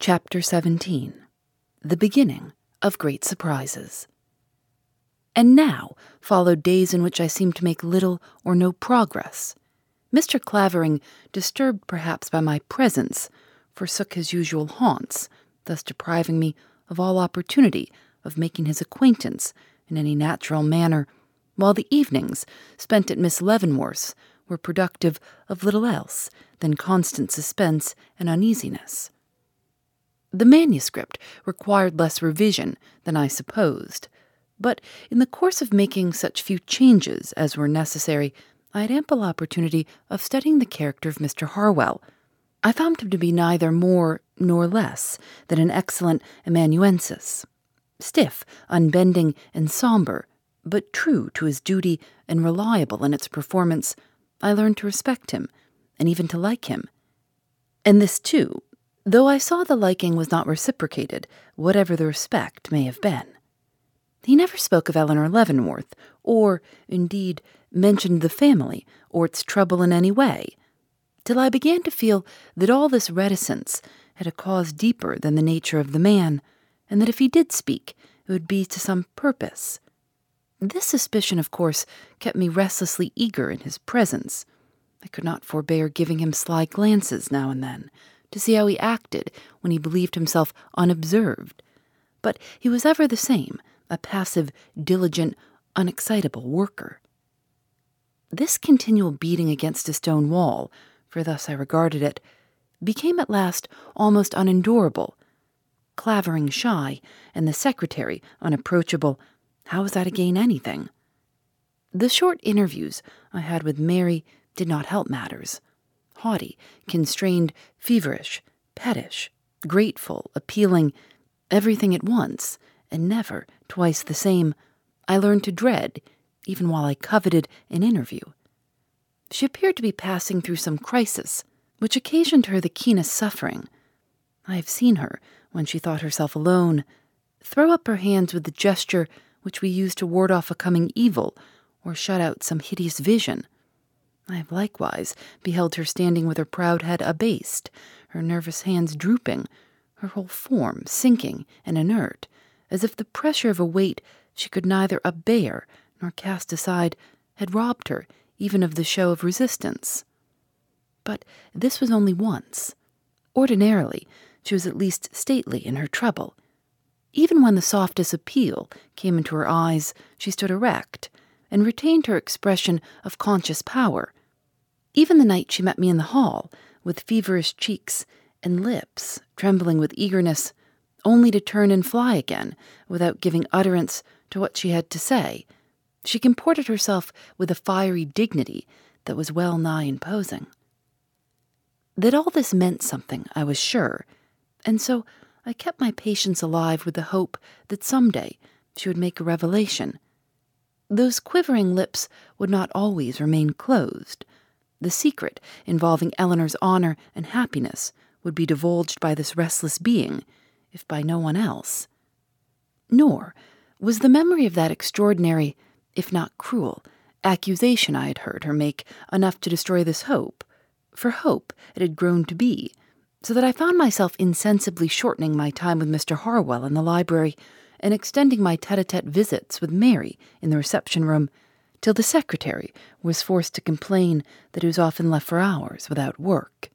Chapter 17 The Beginning of Great Surprises. And now followed days in which I seemed to make little or no progress. Mr. Clavering, disturbed perhaps by my presence, forsook his usual haunts, thus depriving me of all opportunity of making his acquaintance in any natural manner, while the evenings spent at Miss Leavenworth's were productive of little else than constant suspense and uneasiness. The manuscript required less revision than I supposed, but in the course of making such few changes as were necessary, I had ample opportunity of studying the character of Mr. Harwell. I found him to be neither more nor less than an excellent amanuensis, stiff, unbending, and somber, but true to his duty and reliable in its performance. I learned to respect him, and even to like him. And this, too, though I saw the liking was not reciprocated, whatever the respect may have been. He never spoke of Eleanor Leavenworth, or, indeed, mentioned the family or its trouble in any way, till I began to feel that all this reticence had a cause deeper than the nature of the man, and that if he did speak, it would be to some purpose. This suspicion, of course, kept me restlessly eager in his presence. I could not forbear giving him sly glances now and then, to see how he acted when he believed himself unobserved. But he was ever the same, a passive, diligent, unexcitable worker. This continual beating against a stone wall, for thus I regarded it, became at last almost unendurable. Clavering shy, and the secretary unapproachable, how was I to gain anything? The short interviews I had with Mary did not help matters haughty, constrained, feverish, pettish, grateful, appealing, everything at once, and never twice the same, I learned to dread, even while I coveted an interview. She appeared to be passing through some crisis, which occasioned her the keenest suffering. I have seen her, when she thought herself alone, throw up her hands with the gesture which we use to ward off a coming evil or shut out some hideous vision. I have likewise beheld her standing with her proud head abased, her nervous hands drooping, her whole form sinking and inert, as if the pressure of a weight she could neither abbear nor cast aside had robbed her even of the show of resistance. But this was only once. Ordinarily, she was at least stately in her trouble. Even when the softest appeal came into her eyes, she stood erect and retained her expression of conscious power even the night she met me in the hall, with feverish cheeks and lips trembling with eagerness, only to turn and fly again without giving utterance to what she had to say, she comported herself with a fiery dignity that was well nigh imposing. That all this meant something, I was sure, and so I kept my patience alive with the hope that some day she would make a revelation. Those quivering lips would not always remain closed the secret involving Eleanor's honor and happiness would be divulged by this restless being, if by no one else. Nor was the memory of that extraordinary, if not cruel, accusation I had heard her make enough to destroy this hope, for hope it had grown to be, so that I found myself insensibly shortening my time with Mr. Harwell in the library and extending my tete a tete visits with Mary in the reception room till the secretary was forced to complain that he was often left for hours without work.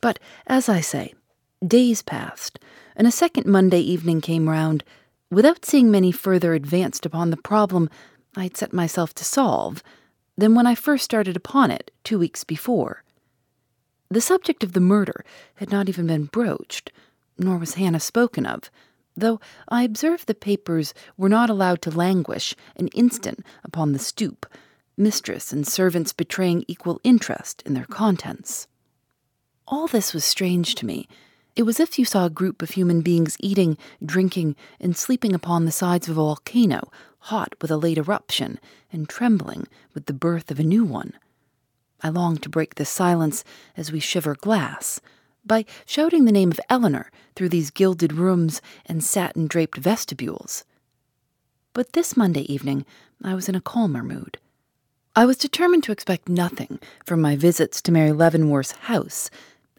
But, as I say, days passed, and a second Monday evening came round, without seeing many further advanced upon the problem I had set myself to solve than when I first started upon it two weeks before. The subject of the murder had not even been broached, nor was Hannah spoken of, though I observed the papers were not allowed to languish an instant upon the stoop, mistress and servants betraying equal interest in their contents. All this was strange to me. It was as if you saw a group of human beings eating, drinking, and sleeping upon the sides of a volcano, hot with a late eruption, and trembling with the birth of a new one. I longed to break this silence as we shiver glass by shouting the name of Eleanor through these gilded rooms and satin draped vestibules. But this Monday evening, I was in a calmer mood. I was determined to expect nothing from my visits to Mary Leavenworth's house,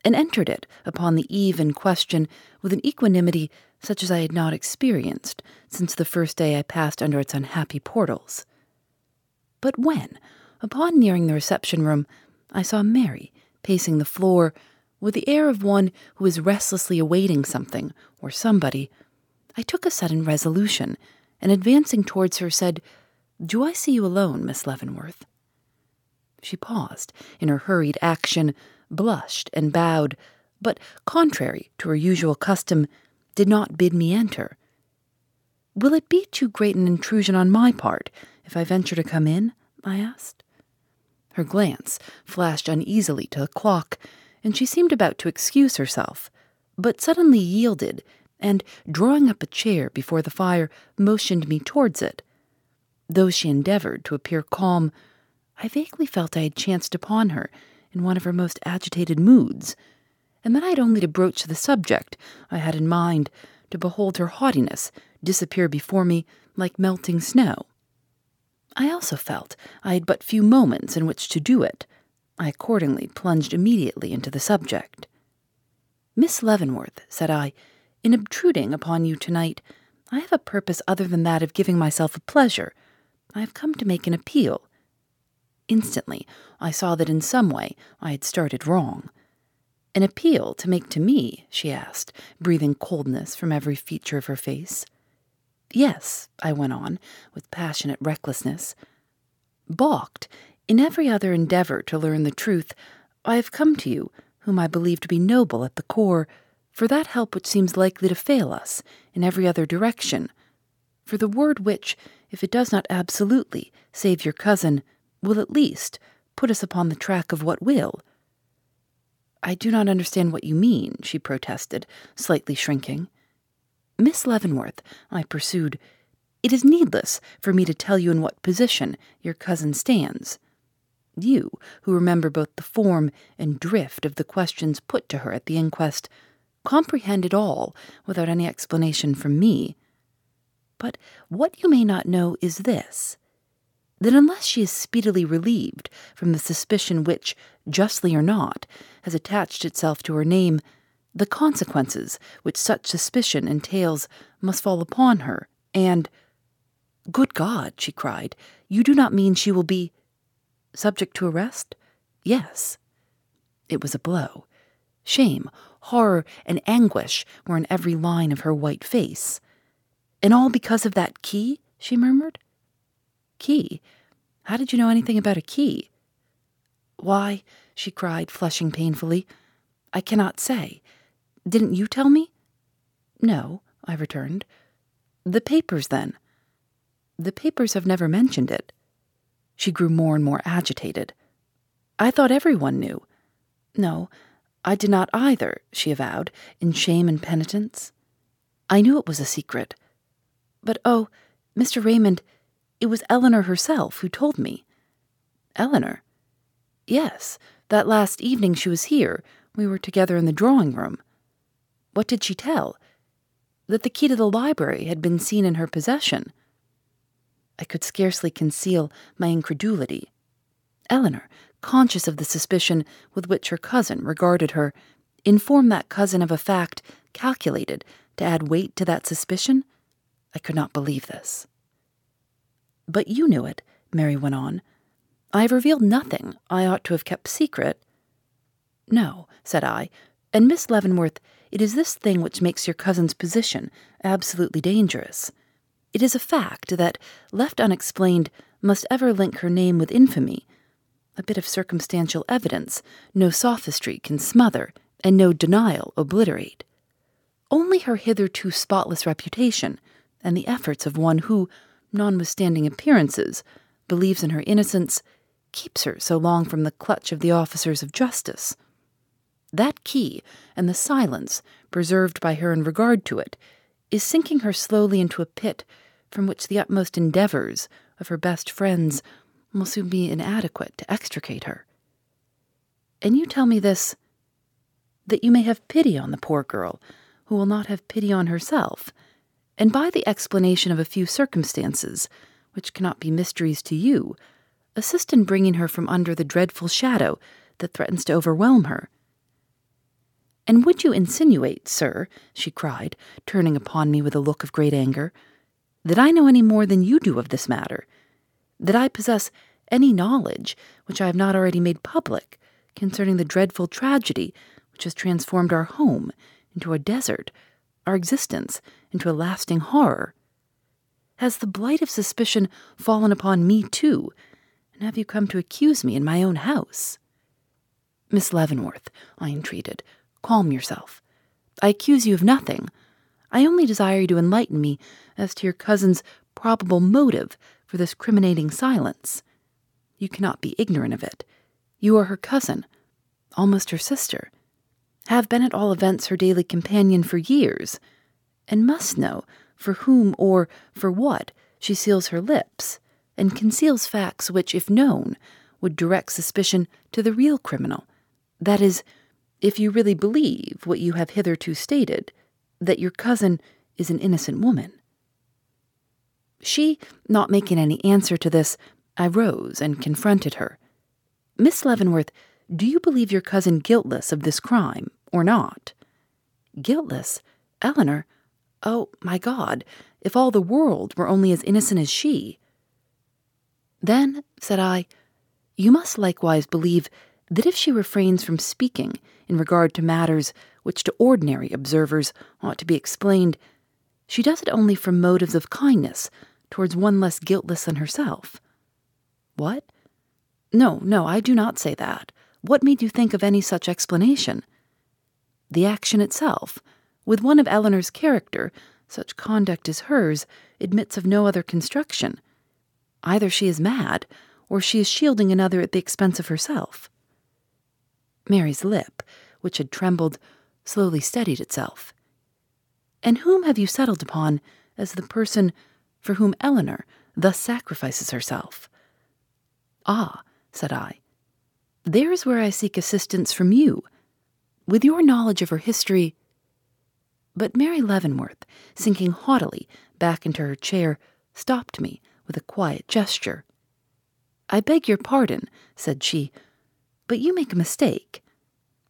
and entered it upon the eve in question with an equanimity such as I had not experienced since the first day I passed under its unhappy portals. But when, upon nearing the reception room, I saw Mary pacing the floor with the air of one who is restlessly awaiting something or somebody, I took a sudden resolution, and advancing towards her, said, Do I see you alone, Miss Leavenworth? She paused in her hurried action, blushed and bowed, but, contrary to her usual custom, did not bid me enter. Will it be too great an intrusion on my part if I venture to come in? I asked. Her glance flashed uneasily to the clock, and she seemed about to excuse herself, but suddenly yielded, and, drawing up a chair before the fire, motioned me towards it. Though she endeavored to appear calm, I vaguely felt I had chanced upon her in one of her most agitated moods, and that I had only to broach the subject I had in mind to behold her haughtiness disappear before me like melting snow. I also felt I had but few moments in which to do it. I accordingly plunged immediately into the subject. Miss Leavenworth, said I, in obtruding upon you tonight, I have a purpose other than that of giving myself a pleasure. I have come to make an appeal. Instantly, I saw that in some way I had started wrong. An appeal to make to me? she asked, breathing coldness from every feature of her face. Yes, I went on, with passionate recklessness. Balked in every other endeavor to learn the truth, I have come to you, whom I believe to be noble at the core, for that help which seems likely to fail us in every other direction, for the word which, if it does not absolutely save your cousin, will at least put us upon the track of what will. I do not understand what you mean, she protested, slightly shrinking. Miss Leavenworth, I pursued, it is needless for me to tell you in what position your cousin stands. You, who remember both the form and drift of the questions put to her at the inquest, comprehend it all without any explanation from me. But what you may not know is this that unless she is speedily relieved from the suspicion which, justly or not, has attached itself to her name, the consequences which such suspicion entails must fall upon her, and Good God, she cried, you do not mean she will be subject to arrest? Yes. It was a blow. Shame, horror, and anguish were in every line of her white face. And all because of that key? she murmured. Key? How did you know anything about a key? Why, she cried, flushing painfully, I cannot say. Didn't you tell me? No, I returned. The papers, then. The papers have never mentioned it. She grew more and more agitated. I thought everyone knew. No, I did not either, she avowed, in shame and penitence. I knew it was a secret. But oh, Mr. Raymond, it was Eleanor herself who told me. Eleanor? Yes, that last evening she was here. We were together in the drawing room. What did she tell? That the key to the library had been seen in her possession. I could scarcely conceal my incredulity. Eleanor, conscious of the suspicion with which her cousin regarded her, informed that cousin of a fact calculated to add weight to that suspicion? I could not believe this. But you knew it, Mary went on. I have revealed nothing I ought to have kept secret. No, said I, and Miss Leavenworth, it is this thing which makes your cousin's position absolutely dangerous. It is a fact that, left unexplained, must ever link her name with infamy. A bit of circumstantial evidence no sophistry can smother, and no denial obliterate. Only her hitherto spotless reputation, and the efforts of one who, notwithstanding appearances, believes in her innocence, keeps her so long from the clutch of the officers of justice. That key, and the silence preserved by her in regard to it, is sinking her slowly into a pit from which the utmost endeavors of her best friends will soon be inadequate to extricate her. And you tell me this that you may have pity on the poor girl who will not have pity on herself, and by the explanation of a few circumstances, which cannot be mysteries to you, assist in bringing her from under the dreadful shadow that threatens to overwhelm her. And would you insinuate, sir, she cried, turning upon me with a look of great anger, that I know any more than you do of this matter? That I possess any knowledge which I have not already made public concerning the dreadful tragedy which has transformed our home into a desert, our existence into a lasting horror? Has the blight of suspicion fallen upon me too, and have you come to accuse me in my own house? Miss Leavenworth, I entreated, calm yourself. I accuse you of nothing. I only desire you to enlighten me as to your cousin's probable motive for this criminating silence. You cannot be ignorant of it. You are her cousin, almost her sister, have been at all events her daily companion for years, and must know for whom or for what she seals her lips, and conceals facts which, if known, would direct suspicion to the real criminal. That is, if you really believe what you have hitherto stated, that your cousin is an innocent woman. She, not making any answer to this, I rose and confronted her. Miss Leavenworth, do you believe your cousin guiltless of this crime, or not? Guiltless? Eleanor? Oh, my God, if all the world were only as innocent as she. Then, said I, you must likewise believe that if she refrains from speaking in regard to matters which to ordinary observers ought to be explained, she does it only from motives of kindness towards one less guiltless than herself. What? No, no, I do not say that. What made you think of any such explanation? The action itself, with one of Eleanor's character, such conduct as hers, admits of no other construction. Either she is mad, or she is shielding another at the expense of herself. Mary's lip, which had trembled, slowly steadied itself. And whom have you settled upon as the person for whom Eleanor thus sacrifices herself? Ah, said I, there is where I seek assistance from you. With your knowledge of her history, but Mary Leavenworth, sinking haughtily back into her chair, stopped me with a quiet gesture. I beg your pardon, said she, but you make a mistake.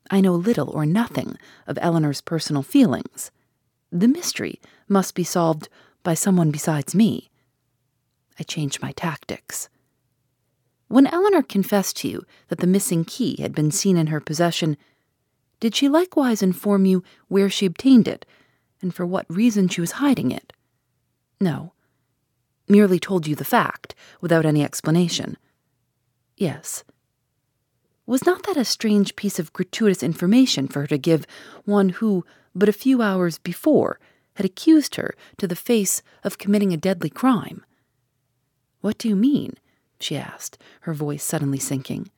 I know little or nothing of Eleanor's personal feelings. The mystery must be solved by someone besides me. I changed my tactics. When Eleanor confessed to you that the missing key had been seen in her possession, did she likewise inform you where she obtained it, and for what reason she was hiding it? No. Merely told you the fact, without any explanation. Yes. Was not that a strange piece of gratuitous information for her to give one who, but a few hours before, had accused her to the face of committing a deadly crime? What do you mean? she asked, her voice suddenly sinking.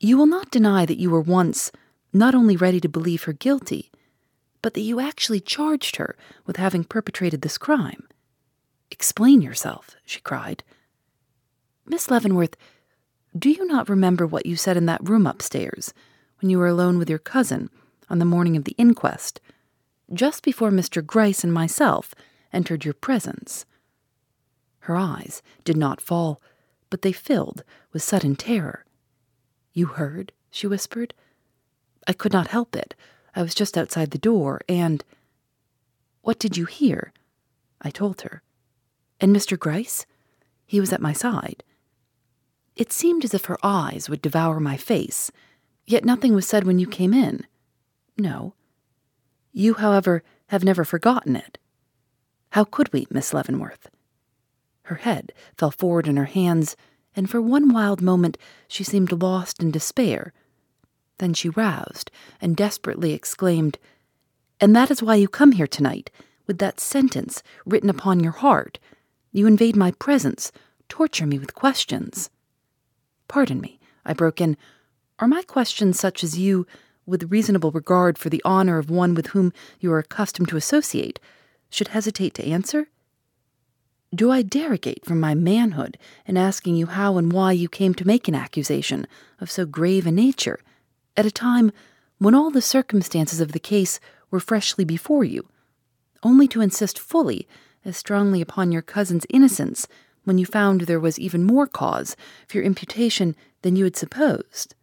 You will not deny that you were once not only ready to believe her guilty, but that you actually charged her with having perpetrated this crime. Explain yourself, she cried. Miss Leavenworth, do you not remember what you said in that room upstairs when you were alone with your cousin on the morning of the inquest, just before Mr. Gryce and myself entered your presence? Her eyes did not fall, but they filled with sudden terror. You heard? she whispered. I could not help it. I was just outside the door, and. What did you hear? I told her. And Mr. Gryce? He was at my side. It seemed as if her eyes would devour my face, yet nothing was said when you came in. No. You, however, have never forgotten it. How could we, Miss Leavenworth? Her head fell forward in her hands, and for one wild moment she seemed lost in despair then she roused and desperately exclaimed, And that is why you come here tonight, with that sentence written upon your heart. You invade my presence, torture me with questions. Pardon me, I broke in. Are my questions such as you, with reasonable regard for the honor of one with whom you are accustomed to associate, should hesitate to answer? Do I derogate from my manhood in asking you how and why you came to make an accusation of so grave a nature, at a time when all the circumstances of the case were freshly before you, only to insist fully as strongly upon your cousin's innocence when you found there was even more cause for your imputation than you had supposed?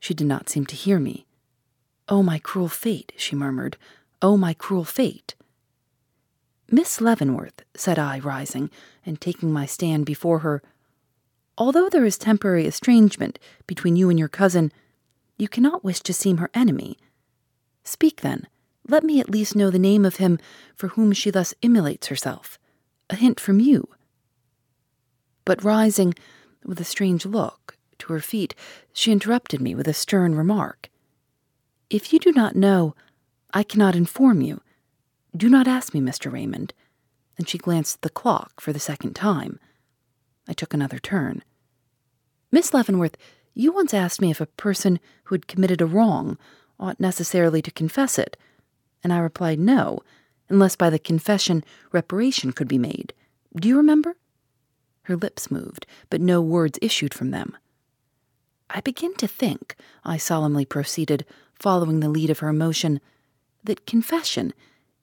She did not seem to hear me. Oh, my cruel fate, she murmured. Oh, my cruel fate. Miss Leavenworth, said I, rising and taking my stand before her, although there is temporary estrangement between you and your cousin, you cannot wish to seem her enemy. Speak then. Let me at least know the name of him for whom she thus immolates herself. A hint from you. But rising, with a strange look, to her feet, she interrupted me with a stern remark. If you do not know, I cannot inform you. Do not ask me, Mr. Raymond. And she glanced at the clock for the second time. I took another turn. Miss Leavenworth, you once asked me if a person who had committed a wrong ought necessarily to confess it, and I replied no, unless by the confession reparation could be made. Do you remember? Her lips moved, but no words issued from them. I begin to think, I solemnly proceeded, following the lead of her emotion, that confession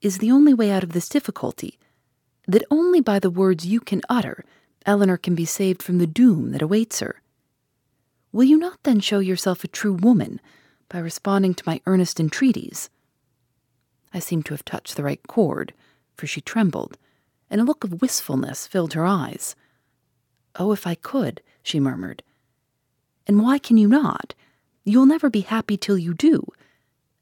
is the only way out of this difficulty, that only by the words you can utter Eleanor can be saved from the doom that awaits her. Will you not then show yourself a true woman by responding to my earnest entreaties? I seemed to have touched the right chord, for she trembled, and a look of wistfulness filled her eyes. Oh, if I could, she murmured. And why can you not? You'll never be happy till you do.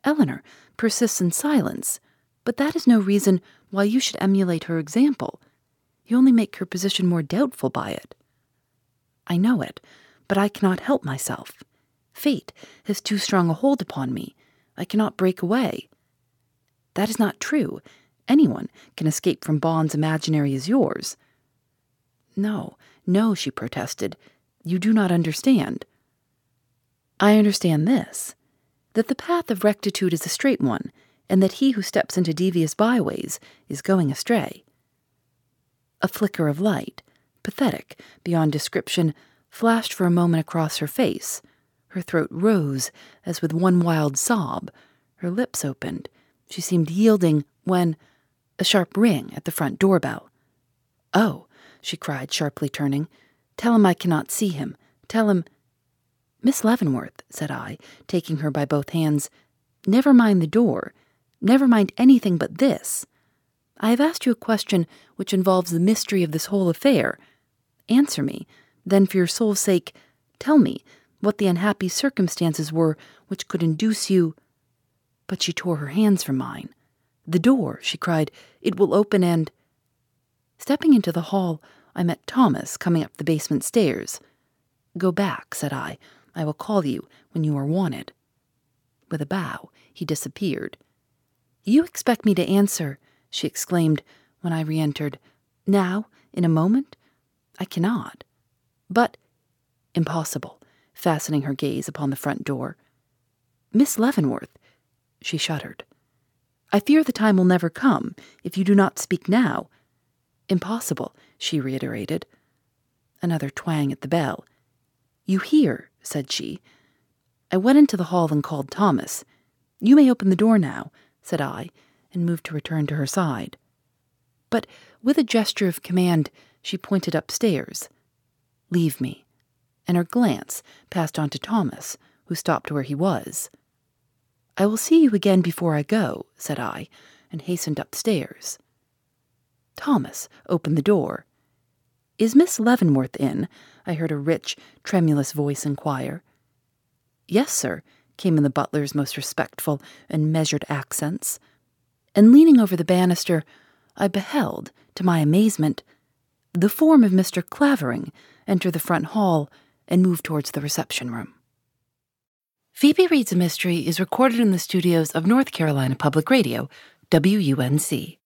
Eleanor persists in silence, but that is no reason why you should emulate her example. You only make her position more doubtful by it. I know it, but I cannot help myself. Fate has too strong a hold upon me. I cannot break away. That is not true. Anyone can escape from bonds imaginary as yours. No, no, she protested. You do not understand. I understand this that the path of rectitude is a straight one, and that he who steps into devious byways is going astray. A flicker of light, pathetic beyond description, flashed for a moment across her face. Her throat rose as with one wild sob. Her lips opened. She seemed yielding when a sharp ring at the front doorbell. Oh, she cried, sharply turning. Tell him I cannot see him. Tell him. Miss Leavenworth, said I, taking her by both hands, never mind the door. Never mind anything but this. I have asked you a question which involves the mystery of this whole affair. Answer me, then, for your soul's sake, tell me what the unhappy circumstances were which could induce you. But she tore her hands from mine. The door, she cried, it will open and. Stepping into the hall, I met Thomas coming up the basement stairs. Go back, said I. I will call you when you are wanted. With a bow, he disappeared. You expect me to answer, she exclaimed when I re entered. Now, in a moment? I cannot. But impossible, fastening her gaze upon the front door. Miss Leavenworth, she shuddered. I fear the time will never come if you do not speak now. Impossible, she reiterated. Another twang at the bell. You hear, said she. I went into the hall and called Thomas. You may open the door now said I, and moved to return to her side. But with a gesture of command, she pointed upstairs. Leave me. And her glance passed on to Thomas, who stopped where he was. I will see you again before I go, said I, and hastened upstairs. Thomas opened the door. Is Miss Leavenworth in? I heard a rich, tremulous voice inquire. Yes, sir, came in the butler's most respectful and measured accents. And leaning over the banister, I beheld, to my amazement, the form of Mr. Clavering enter the front hall and move towards the reception room. Phoebe Reads a Mystery is recorded in the studios of North Carolina Public Radio, WUNC.